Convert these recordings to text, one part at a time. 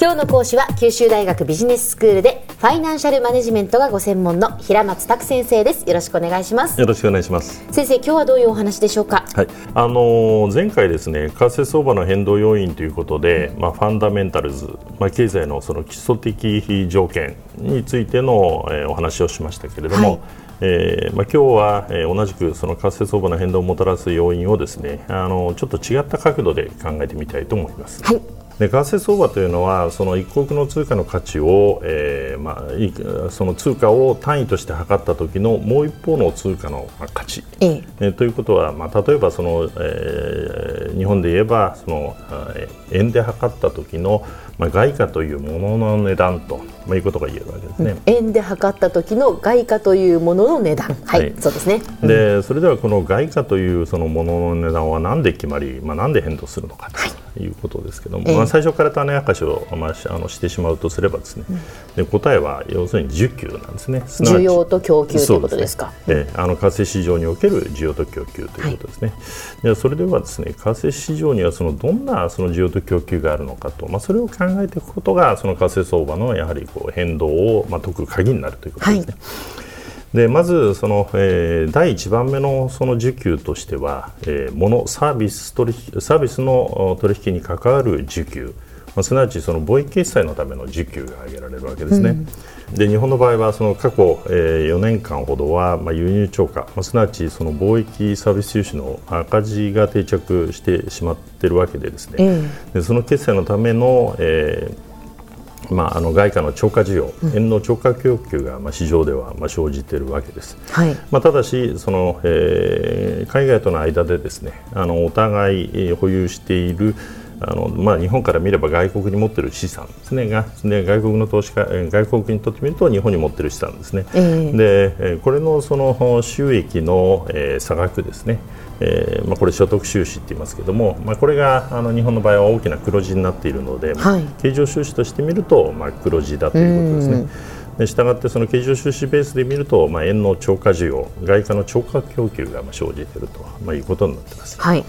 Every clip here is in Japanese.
今日の講師は九州大学ビジネススクールでファイナンシャルマネジメントがご専門の平松卓先生です。よろしくお願いします。よろしくお願いします。先生今日はどういうお話でしょうか？はい。あのー、前回ですね為替相場の変動要因ということで、まあ、ファンダメンタルズ、まあ、経済のその基礎的条件についての、えー、お話をしましたけれども、はい。えーまあ、今日は、えー、同じくその為替相場の変動をもたらす要因をですねあのちょっと違った角度で考えてみたいと思います。はいで為替相場というのはその一国の通貨の価値を、えーまあ、その通貨を単位として測った時のもう一方の通貨の価値、ええ。ということは、まあ、例えばその、えー、日本で言えばその円で測った時の、まあ、外貨というものの値段と、まあ、いうことが言えるわけですね。円で測った時の外貨というものの値段、はい、はい、そうですね。で、それではこの外貨というそのものの値段は何で決まり、まあ、何で変動するのかと。はいいうことですけども、えー、まあ、最初から種明かしを、まあ、あのしてしまうとすればですね、うん、で答えは要するに需給なんですね。需要と供給ということですか？す、ね、えー、あの為替市場における需要と供給ということですね、はい、でそれではですね為替市場にはそのどんなその需要と供給があるのかと、まあ、それを考えていくことがその為替相場のやはりこう変動を、まあ、解く鍵になるということですね。はいでまずその、えー、第1番目のその需給としては、えー、物サービス取引サービスの取引に関わる需給、まあ、すなわちその貿易決済のための需給が挙げられるわけですね。うん。で日本の場合はその過去、えー、4年間ほどは、まあ、輸入超過、まあ、すなわちその貿易サービス収支の赤字が定着してしまっているわけでですね、うん、でその決済のための、えーまあ、あの外貨の超過需要、円の超過供給が、まあ、市場では、まあ、生じているわけです、はい、まあ、ただしその、えー、海外との間でですねあのお互い保有しているあのまあ、日本から見れば外国に持っている資産ですね。がで外国の投資家外国にとってみると日本に持っている資産ですね、えー、でこれのその収益の、えー、差額ですね。えーまあ、これ所得収支って言いますけども、まあ、これがあの日本の場合は大きな黒字になっているので、はい、経常収支として見ると、まあ、黒字だということですね。したがってその経常収支ベースで見ると、まあ、円の超過需要外貨の超過供給が生じていると、まあ、いうことになっています。はい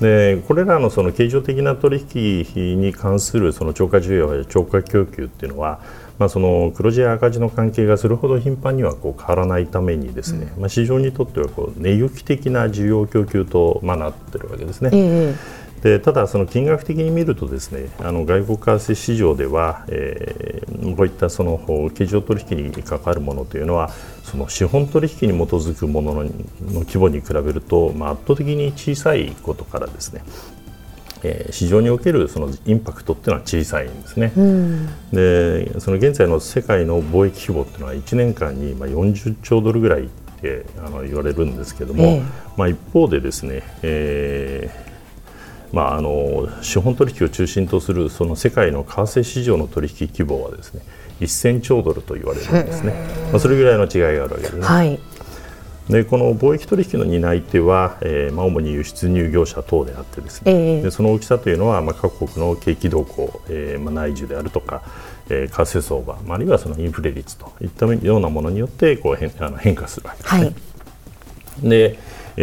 でこれらのその経常的な取引に関するその超過需要や超過供給っていうのは、まあ、その黒字や赤字の関係がそれほど頻繁にはこう変わらないためにですね、うん、まあ、市場にとってはこう値行き的な需要供給と、まあ、なっているわけですね。えー、でただ、その金額的に見るとですねあの外国為替市場では、えー、こういったその経常取引に関わるものというのはその資本取引に基づくものの規模に比べると、まあ、圧倒的に小さいことからですねえー、市場におけるそのインパクトっていうのは小さいんですね、うん、でその現在の世界の貿易規模っていうのは1年間にまあ40兆ドルぐらいってあの言われるんですけども、えー、まあ、一方でですね、えーまあ、あの資本取引を中心とするその世界の為替市場の取引規模はですね1000兆ドルと言われるんですね、まあ、それぐらいの違いがあるわけですね。はい。でこの貿易取引の担い手は、えーまあ、主に輸出入業者等であってですね、えー、でその大きさというのは、まあ、各国の景気動向、えーまあ、内需であるとか、えー、為替相場、まあ、あるいはそのインフレ率といったようなものによってこう変あの変化するわけですね。はい、で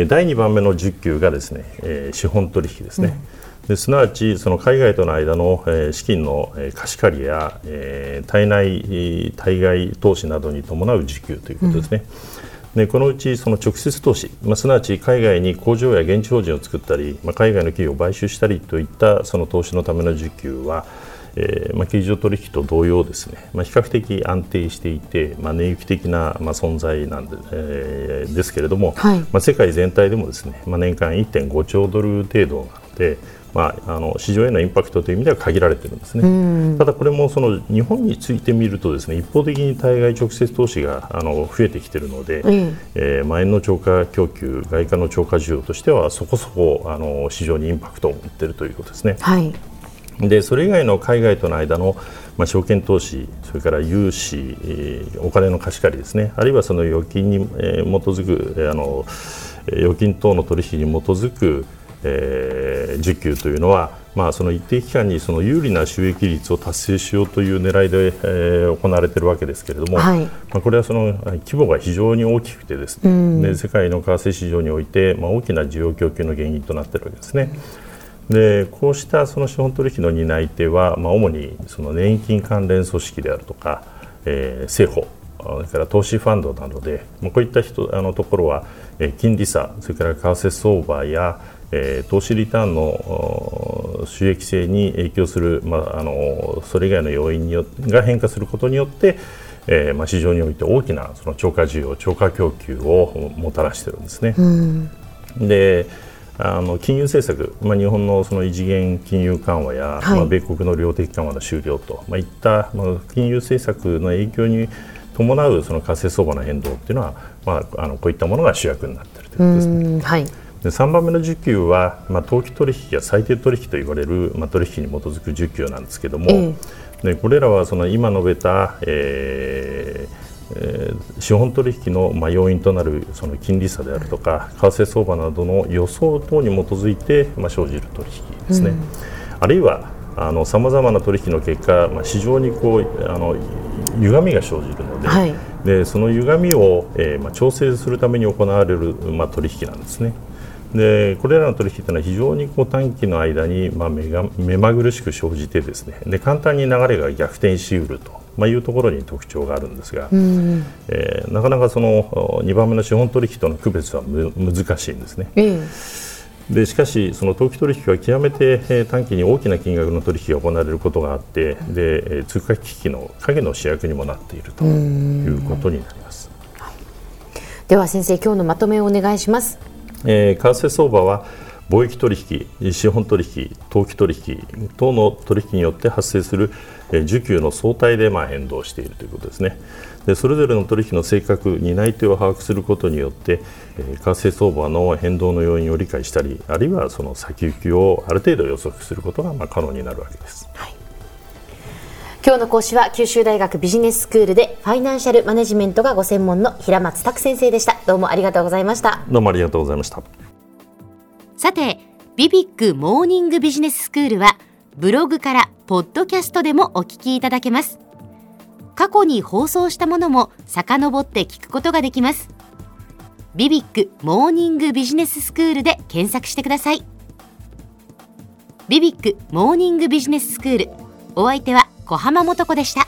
第2番目の需給がですね、え、資本取引ですね。うんですなわちその海外との間の、え、資金の、貸し借りや、えー、対内対外投資などに伴う需給ということですね。うんでこのうちその直接投資、まあ、すなわち海外に工場や現地法人を作ったり、まあ、海外の企業を買収したりといったその投資のための需給は、えーまあ、経常取引と同様ですね、まあ、比較的安定していて、まあ、値行き的な、まあ、存在なんで,、えー、ですけれども、はい、まあ、世界全体でもですね、まあ、年間1.5兆ドル程度なので、まあ、あの市場へのインパクトという意味では限られているんですね、ただこれもその日本についてみるとですね一方的に対外直接投資があの増えてきているので、うん、えー、まあ、円の超過供給外貨の超過需要としてはそこそこあの市場にインパクトを持っているということですね。はいでそれ以外の海外との間の、まあ、証券投資、それから融資、えー、お金の貸し借りですね、あるいはその預金に、えー、基づく、えー、あの預金等の取引に基づく、えー、需給というのは、まあ、その一定期間にその有利な収益率を達成しようという狙いで、えー、行われているわけですけれども、はい、まあ、これはその規模が非常に大きくてですね、うん、で世界の為替市場において、まあ、大きな需要供給の原因となっているわけですね。でこうしたその資本取引の担い手は、まあ、主にその年金関連組織であるとか、えー、政府それから投資ファンドなどで、まあ、こういった人あのところは、えー、金利差それから為替相場や、えー、投資リターンの収益性に影響する、まあ、あのそれ以外の要因によが変化することによって、えーまあ、市場において大きなその超過需要超過供給をもたらしているんですね。であの金融政策、まあ、日本のその異次元金融緩和や、はい、まあ、米国の量的緩和の終了と、まあ、いった、まあ、金融政策の影響に伴うその為替相場の変動っていうのは、まあ、あのこういったものが主役になっているということですね。はい。で3番目の需給は、まあ、投機取引や最低取引と言われる、まあ、取引に基づく需給なんですけれども、えー、でこれらはその今述べた、えーえー、資本取引の、まあ、要因となるその金利差であるとか為替相場などの予想等に基づいて、まあ、生じる取引ですね、うん、あるいはさまざまな取引の結果、まあ、市場にこうあの歪みが生じるのではい、でその歪みを、えーまあ、調整するために行われる、まあ、取引なんですね。でこれらの取引というのは非常にこう短期の間に、まあ、目が目まぐるしく生じてですね。で簡単に流れが逆転しうると、まあ、いうところに特徴があるんですが、うん、えー、なかなかその2番目の資本取引との区別は難しいんですね。うんでしかし、その投機取引は極めて短期に大きな金額の取引が行われることがあってで通貨危機の影の主役にもなっているということになります。では先生今日のまとめをお願いします。えー、為替相場は貿易取引、資本取引、投機取引等の取引によって発生する需給の相対でまあ変動しているということですね。でそれぞれの取引の性格、担い手を把握することによって、えー、為替相場の変動の要因を理解したり、あるいはその先行きをある程度予測することがまあ可能になるわけです。はい今日の講師は九州大学ビジネススクールでファイナンシャルマネジメントがご専門の平松卓先生でしたどうもありがとうございましたどうもありがとうございましたさてビビックモーニングビジネススクールはブログからポッドキャストでもお聞きいただけます。過去に放送したものも遡って聞くことができます。ビビックモーニングビジネススクールで検索してください。ビビックモーニングビジネススクールお相手は小浜もとこでした。